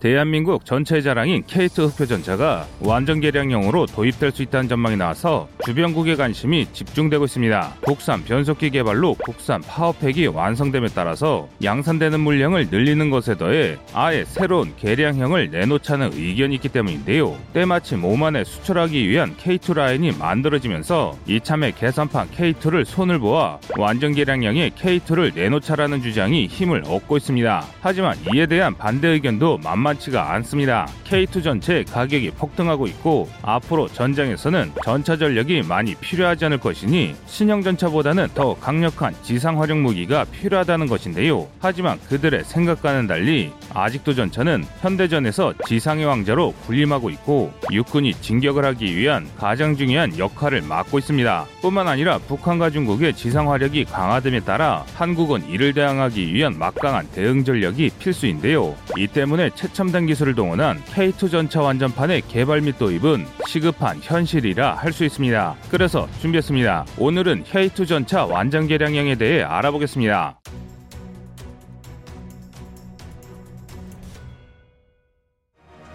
대한민국 전체 자랑인 K2 흑표 전차가 완전 개량형으로 도입될 수 있다는 전망이 나와서 주변국의 관심이 집중되고 있습니다. 국산 변속기 개발로 국산 파워팩이 완성됨에 따라서 양산되는 물량을 늘리는 것에 더해 아예 새로운 개량형을 내놓자는 의견이 있기 때문인데요. 때마침 오만에 수출하기 위한 K2 라인이 만들어지면서 이참에 개선판 K2를 손을 보아 완전 개량형의 K2를 내놓자라는 주장이 힘을 얻고 있습니다. 하지만 이에 대한 반대 의견도 만만 만만치가 않습니다. K2 전체 가격이 폭등하고 있고 앞으로 전장에서는 전차 전력이 많이 필요하지 않을 것이니 신형 전차보다는 더 강력한 지상 활용 무기가 필요하다는 것인데요. 하지만 그들의 생각과는 달리 아직도 전차는 현대전에서 지상의 왕자로 군림하고 있고 육군이 진격을 하기 위한 가장 중요한 역할을 맡고 있습니다. 뿐만 아니라 북한과 중국의 지상 화력이 강화됨에 따라 한국은 이를 대항하기 위한 막강한 대응 전력이 필수인데요. 이 때문에 최최 첨단 기술을 동원한 K2 전차 완전판의 개발 및 도입은 시급한 현실이라 할 수 있습니다. 그래서 준비했습니다. 오늘은 K2 전차 완전 개량형에 대해 알아보겠습니다.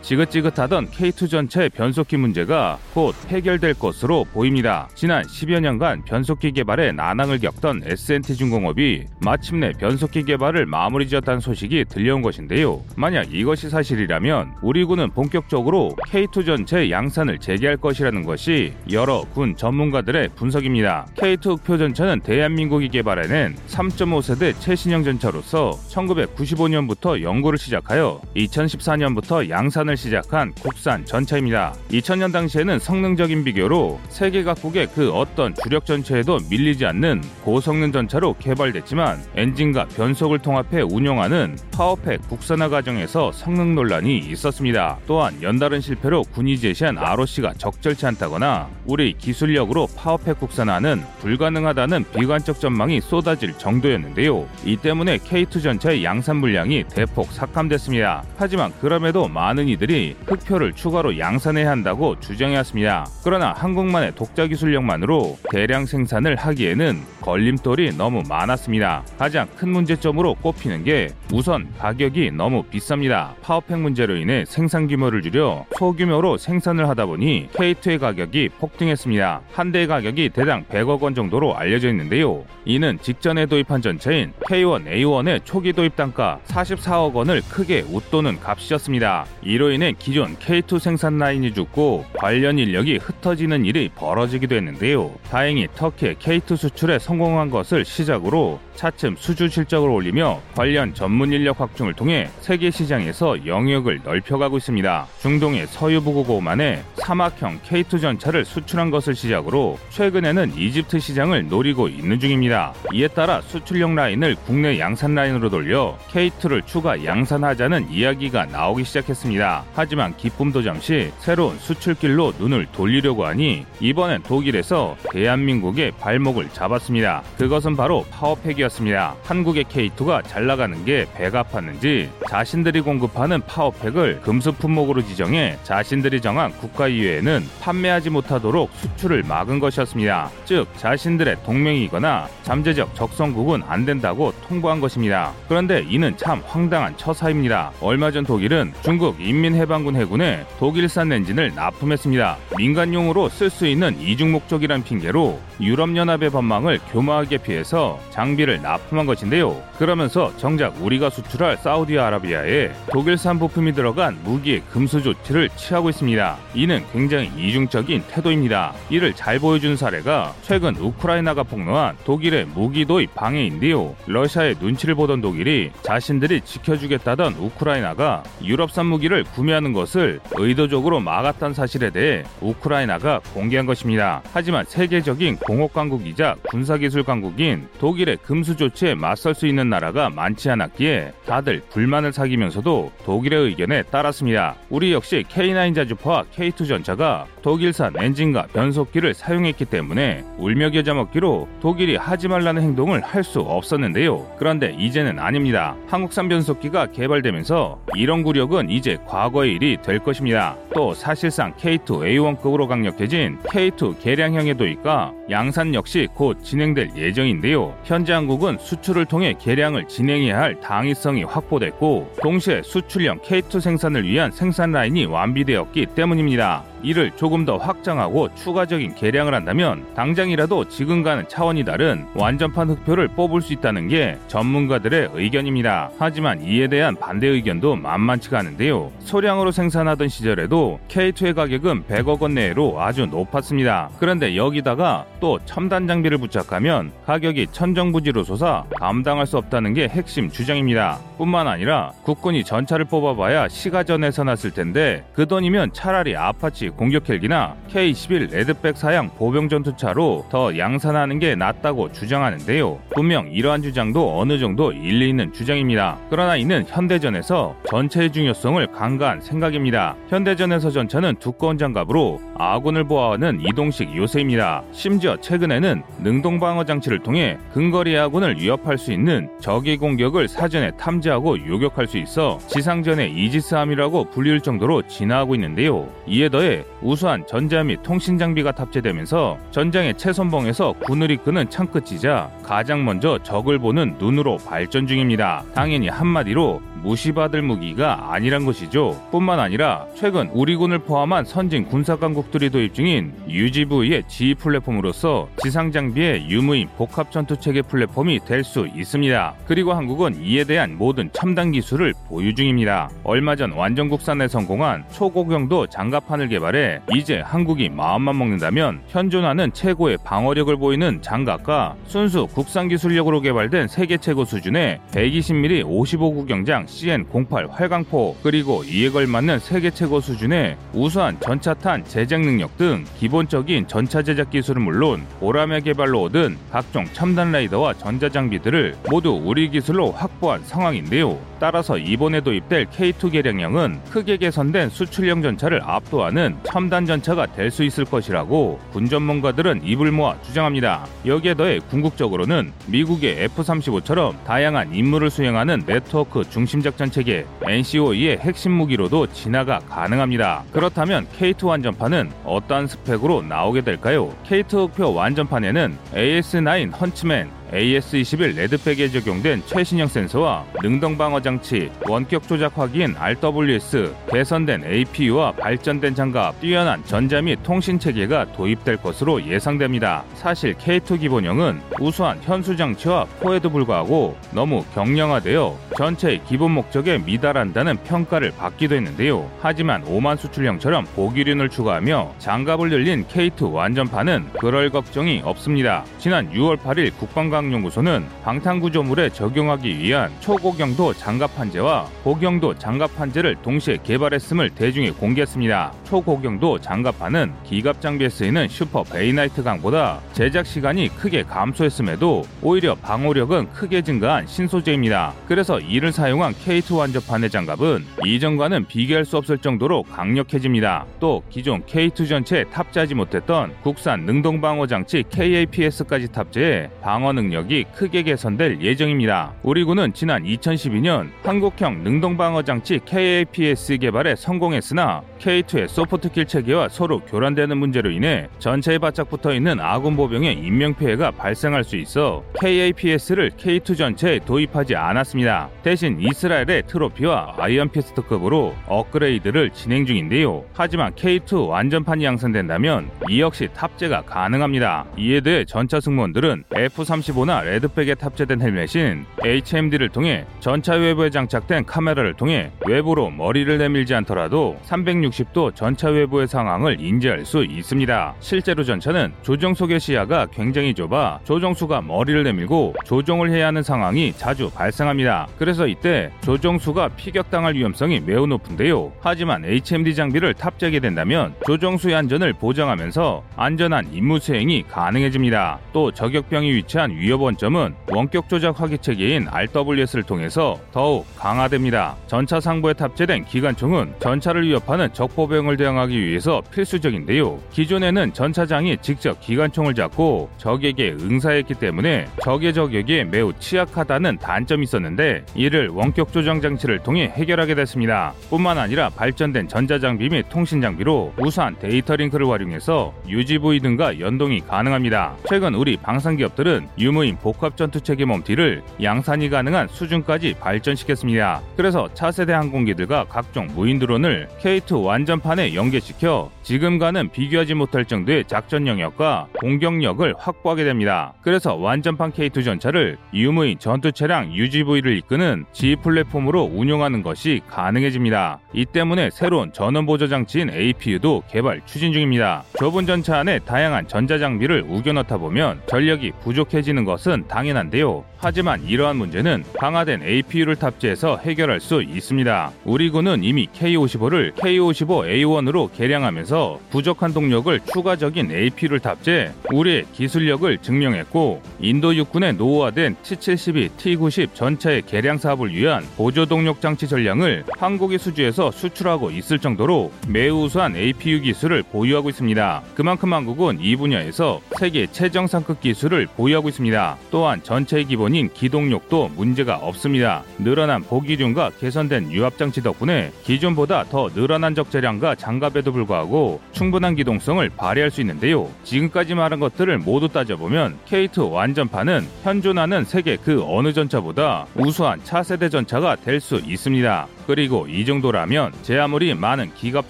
지긋지긋하던 K2 전차의 변속기 문제가 곧 해결될 것으로 보입니다. 지난 10여 년간 변속기 개발에 난항을 겪던 S&T 중공업이 마침내 변속기 개발을 마무리 지었다는 소식이 들려온 것인데요. 만약 이것이 사실이라면 우리 군은 본격적으로 K2 전체 양산을 재개할 것이라는 것이 여러 군 전문가들의 분석입니다. K2 흑표 전차는 대한민국이 개발해낸 3.5세대 최신형 전차로서 1995년부터 연구를 시작하여 2014년부터 양산을 생산을 시작한 국산 전차입니다. 2000년 당시에는 성능적인 비교로 세계 각국의 그 어떤 주력 전차에도 밀리지 않는 고성능 전차로 개발됐지만 엔진과 변속을 통합해 운영하는 파워팩 국산화 과정에서 성능 논란이 있었습니다. 또한 연달은 실패로 군이 제시한 ROC가 적절치 않다거나 우리 기술력으로 파워팩 국산화는 불가능하다는 비관적 전망이 쏟아질 정도였는데요. 이 때문에 K2 전차의 양산 물량이 대폭 삭감됐습니다. 하지만 그럼에도 많은 이들 기업들이 흑표를 추가로 양산해야 한다고 주장해왔습니다. 그러나 한국만의 독자 기술력만으로 대량 생산을 하기에는 걸림돌이 너무 많았습니다. 가장 큰 문제점으로 꼽히는 게 우선 가격이 너무 비쌉니다. 파워팩 문제로 인해 생산 규모를 줄여 소규모로 생산을 하다 보니 K2의 가격이 폭등했습니다. 한 대의 가격이 대당 100억 원 정도로 알려져 있는데요. 이는 직전에 도입한 전차인 K1A1의 초기 도입 단가 44억 원을 크게 웃도는 값이었습니다. 이로 인해 기존 K2 생산 라인이 죽고 관련 인력이 흩어지는 일이 벌어지기도 했는데요. 다행히 터키의 K2 수출에 성공한 것을 시작으로 차츰 수주 실적을 올리며 관련 전문 인력 확충을 통해 세계 시장에서 영역을 넓혀가고 있습니다. 중동의 서유부고고만에 사막형 K2 전차를 수출한 것을 시작으로 최근에는 이집트 시장을 노리고 있는 중입니다. 이에 따라 수출용 라인을 국내 양산 라인으로 돌려 K2를 추가 양산하자는 이야기가 나오기 시작했습니다. 하지만 기쁨도 잠시 새로운 수출길로 눈을 돌리려고 하니 이번엔 독일에서 대한민국의 발목을 잡았습니다. 그것은 바로 파워팩이었습니다. 한국의 K2가 잘 나가는 게 배가 아팠는지 자신들이 공급하는 파워팩을 금수 품목으로 지정해 자신들이 정한 국가 이외에는 판매하지 못하도록 수출을 막은 것이었습니다. 즉 자신들의 동맹이거나 잠재적 적성국은 안 된다고 통보한 것입니다. 그런데 이는 참 황당한 처사입니다. 얼마 전 독일은 중국 인민 해방군 해군에 독일산 엔진을 납품했습니다. 민간용으로 쓸 수 있는 이중 목적이란 핑계로 유럽연합의 법망을 교묘하게 피해서 장비를 납품한 것인데요. 그러면서 정작 우리가 수출할 사우디아라비아에 독일산 부품이 들어간 무기의 금수 조치를 취하고 있습니다. 이는 굉장히 이중적인 태도입니다. 이를 잘 보여준 사례가 최근 우크라이나가 폭로한 독일의 무기 도입 방해인데요. 러시아의 눈치를 보던 독일이 자신들이 지켜주겠다던 우크라이나가 유럽산 무기를 구매하는 것을 의도적으로 막았던 사실에 대해 우크라이나가 공개한 것입니다. 하지만 세계적인 공업 강국이자 군사기술 강국인 독일의 금수 조치에 맞설 수 있는 나라가 많지 않았기에 다들 불만을 사기면서도 독일의 의견에 따랐습니다. 우리 역시 K9 자주파와 K2 전차가 독일산 엔진과 변속기를 사용했기 때문에 울며 겨자 먹기로 독일이 하지 말라는 행동을 할 수 없었는데요. 그런데 이제는 아닙니다. 한국산 변속기가 개발되면서 이런 구력은 이제 과 거의 일이 될 것입니다. 또 사실상 K2 A1급으로 강력해진 K2 개량형의 도입과 양산 역시 곧 진행될 예정인데요. 현재 한국은 수출을 통해 개량을 진행해야 할 당위성이 확보됐고 동시에 수출형 K2 생산을 위한 생산 라인이 완비되었기 때문입니다. 이를 조금 더 확장하고 추가적인 개량을 한다면 당장이라도 지금과는 차원이 다른 완전판 흑표를 뽑을 수 있다는 게 전문가들의 의견입니다. 하지만 이에 대한 반대 의견도 만만치가 않은데요. 소량으로 생산하던 시절에도 K2의 가격은 100억 원대로 아주 높았습니다. 그런데 여기다가 또 첨단 장비를 부착하면 가격이 천정부지로 솟아 감당할 수 없다는 게 핵심 주장입니다. 뿐만 아니라 국군이 전차를 뽑아봐야 시가전에서 났을 텐데 그 돈이면 차라리 아파치 공격 헬기나 K-21 레드백 사양 보병 전투차로 더 양산하는 게 낫다고 주장하는데요. 분명 이러한 주장도 어느 정도 일리 있는 주장입니다. 그러나 이는 현대전에서 전차의 중요성을 간과한 생각입니다. 현대전에서 전차는 두꺼운 장갑으로 아군을 보호하는 이동식 요새입니다. 심지어 최근에는 능동 방어 장치를 통해 근거리 아군을 위협할 수 있는 적의 공격을 사전에 탐지하고 요격할 수 있어 지상전의 이지스함이라고 불릴 정도로 진화하고 있는데요. 이에 더해 우수한 전자 및 통신 장비가 탑재되면서 전장의 최선봉에서 군을 이끄는 창끝이자 가장 먼저 적을 보는 눈으로 발전 중입니다. 당연히 한마디로 무시받을 무기가 아니란 것이죠. 뿐만 아니라 최근 우리 군을 포함한 선진 군사 강국들이 도입 중인 UGV의 G 플랫폼으로서 지상 장비의 유무인 복합 전투 체계 플랫폼이 될 수 있습니다. 그리고 한국은 이에 대한 모든 첨단 기술을 보유 중입니다. 얼마 전 완전 국산에 성공한 초고경도 장갑판을 개발해 이제 한국이 마음만 먹는다면 현존하는 최고의 방어력을 보이는 장갑과 순수 국산 기술력으로 개발된 세계 최고 수준의 120mm 55구경장 CN08 활강포 그리고 이에 걸맞는 세계 최고 수준의 우수한 전차탄 제작 능력 등 기본적인 전차 제작 기술은 물론 보람의 개발로 얻은 각종 첨단 라이더와 전자 장비들을 모두 우리 기술로 확보한 상황인데요. 따라서 이번에 도입될 K2 개량형은 크게 개선된 수출형 전차를 압도하는 첨단 전차가 될 수 있을 것이라고 군 전문가들은 입을 모아 주장합니다. 여기에 더해 궁극적으로는 미국의 F-35처럼 다양한 임무를 수행하는 네트워크 중심 작 전 체계 NCOE의 핵심 무기로도 진화가 가능합니다. 그렇다면 K2 완전판은 어떠한 스펙으로 나오게 될까요? K2 흑표 완전판에는 AS9 헌츠맨, AS21 레드백에 적용된 최신형 센서와 능동 방어 장치, 원격 조작 확인 RWS, 개선된 APU와 발전된 장갑, 뛰어난 전자 및 통신 체계가 도입될 것으로 예상됩니다. 사실 K2 기본형은 우수한 현수 장치와 포에도 불구하고 너무 경량화되어 전체의 기본 목적에 미달한다는 평가를 받기도 했는데요. 하지만 오만 수출형처럼 보기륜을 추가하며 장갑을 늘린 K2 완전판은 그럴 걱정이 없습니다. 지난 6월 8일 국방과 과학연구소는 방탄구조물에 적용하기 위한 초고경도 장갑 판재와 고경도 장갑 판재를 동시에 개발했음을 대중에 공개했습니다. 초고경도 장갑판은 기갑 장비에 쓰이는 슈퍼 베이나이트 강보다 제작 시간이 크게 감소했음에도 오히려 방호력은 크게 증가한 신소재입니다. 그래서 이를 사용한 K2 완전판의 장갑은 이전과는 비교할 수 없을 정도로 강력해집니다. 또 기존 K2 전차에 탑재하지 못했던 국산 능동 방어 장치 KAPS까지 탑재해 방어 능력 능력이 크게 개선될 예정입니다. 우리 군은 지난 2012년 한국형 능동방어 장치 KAPS 개발에 성공했으나 K2의 soft kill 체계와 서로 교란되는 문제로 인해 전차에 바짝 붙어 있는 아군 보병의 인명 피해가 발생할 수 있어 KAPS를 K2 전차에 도입하지 않았습니다. 대신 이스라엘의 트로피와 아이언 피스트급으로 업그레이드를 진행 중인데요. 하지만 K2 완전판이 양산된다면 이 역시 탑재가 가능합니다. 이에 대해 전차 승무원들은 F-35 F-15나 레드백에 탑재된 헬멧인 HMD를 통해 전차 외부에 장착된 카메라를 통해 외부로 머리를 내밀지 않더라도 360도 전차 외부의 상황을 인지할 수 있습니다. 실제로 전차는 조종수의 시야가 굉장히 좁아 조종수가 머리를 내밀고 조종을 해야 하는 상황이 자주 발생합니다. 그래서 이때 조종수가 피격당할 위험성이 매우 높은데요. 하지만 HMD 장비를 탑재하게 된다면 조종수의 안전을 보장하면서 안전한 임무 수행이 가능해집니다. 또 저격병이 위치한 위험 위협 원 점은 원격 조작 화기 체계인 RWS를 통해서 더욱 강화됩니다. 전차 상부에 탑재된 기관총은 전차를 위협하는 적보병을 대응하기 위해서 필수적인데요. 기존에는 전차장이 직접 기관총을 잡고 적에게 응사했기 때문에 적의 저격에 매우 취약하다는 단점이 있었는데 이를 원격 조정 장치를 통해 해결하게 됐습니다. 뿐만 아니라 발전된 전자장비 및 통신장비로 우수한 데이터 링크를 활용해서 UGV 등과 연동이 가능합니다. 최근 우리 방산기업들은 유 유무인 복합 전투체계 MUM-T를 양산이 가능한 수준까지 발전시켰습니다. 그래서 차세대 항공기들과 각종 무인 드론을 K2 완전판에 연계시켜 지금과는 비교하지 못할 정도의 작전 영역과 공격력을 확보하게 됩니다. 그래서 완전판 K2 전차를 유무인 전투 차량 UGV를 이끄는 G 플랫폼으로 운용하는 것이 가능해집니다. 이 때문에 새로운 전원 보조 장치인 APU도 개발 추진 중입니다. 좁은 전차 안에 다양한 전자 장비를 우겨 넣다 보면 전력이 부족해지는 것은 당연한데요. 하지만 이러한 문제는 강화된 APU를 탑재해서 해결할 수 있습니다. 우리 군은 이미 K55를 K55A1으로 개량하면서 부족한 동력을 추가적인 APU를 탑재 우리의 기술력을 증명했고 인도 육군의 노후화된 T-72, T-90 전차의 개량 사업을 위한 보조 동력 장치 전량을 한국의 수주에서 수출하고 있을 정도로 매우 우수한 APU 기술을 보유하고 있습니다. 그만큼 한국은 이 분야에서 세계 최정상급 기술을 보유하고 있습니다. 또한 전체의 기본인 기동력도 문제가 없습니다. 늘어난 보기륜과 개선된 유압장치 덕분에 기존보다 더 늘어난 적재량과 장갑에도 불구하고 충분한 기동성을 발휘할 수 있는데요. 지금까지 말한 것들을 모두 따져보면 K2 완전판은 현존하는 세계 그 어느 전차보다 우수한 차세대 전차가 될 수 있습니다. 그리고 이 정도라면 제 아무리 많은 기갑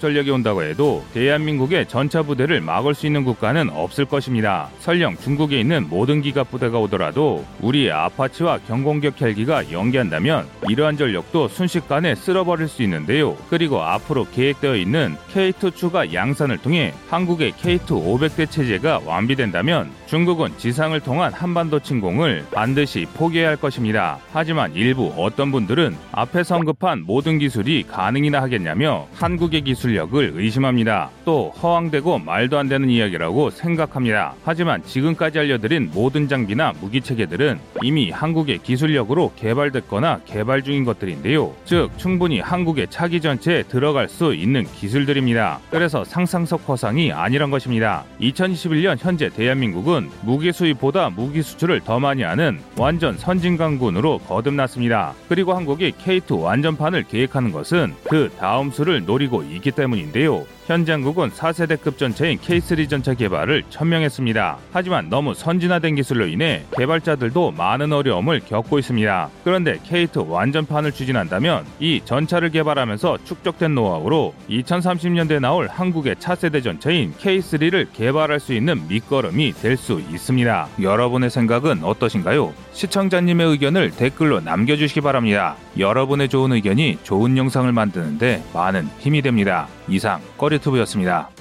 전력이 온다고 해도 대한민국의 전차 부대를 막을 수 있는 국가는 없을 것입니다. 설령 중국에 있는 모든 기갑 부대가 오더라도 우리의 아파치와 경공격 헬기가 연계한다면 이러한 전력도 순식간에 쓸어버릴 수 있는데요. 그리고 앞으로 계획되어 있는 K2 추가 양산을 통해 한국의 K2 500대 체제가 완비된다면 중국은 지상을 통한 한반도 침공을 반드시 포기해야 할 것입니다. 하지만 일부 어떤 분들은 앞에서 언급한 모든 기술이 가능이나 하겠냐며 한국의 기술력을 의심합니다. 또 허황되고 말도 안 되는 이야기라고 생각합니다. 하지만 지금까지 알려드린 모든 장비나 무기 체계들은 이미 한국의 기술력으로 개발됐거나 개발 중인 것들인데요. 즉 충분히 한국의 차기 전체에 들어갈 수 있는 기술들입니다. 그래서 상상석 허상이 아니란 것입니다. 2021년 현재 대한민국은 무기 수입보다 무기 수출을 더 많이 하는 완전 선진 강군으로 거듭났습니다. 그리고 한국이 K2 완전판을 계획하는 것은 그 다음 수를 노리고 있기 때문인데요. 현재 한국은 4세대급 전차인 K3 전차 개발을 천명했습니다. 하지만 너무 선진화된 기술로 인해 개발자들도 많은 어려움을 겪고 있습니다. 그런데 K2 완전판을 추진한다면 이 전차를 개발하면서 축적된 노하우로 2030년대에 나올 한국의 차세대 전차인 K3를 개발할 수 있는 밑거름이 될 수 있습니다. 여러분의 생각은 어떠신가요? 시청자님의 의견을 댓글로 남겨주시기 바랍니다. 여러분의 좋은 의견이 좋은 영상을 만드는데 많은 힘이 됩니다. 이상 꺼리투브였습니다.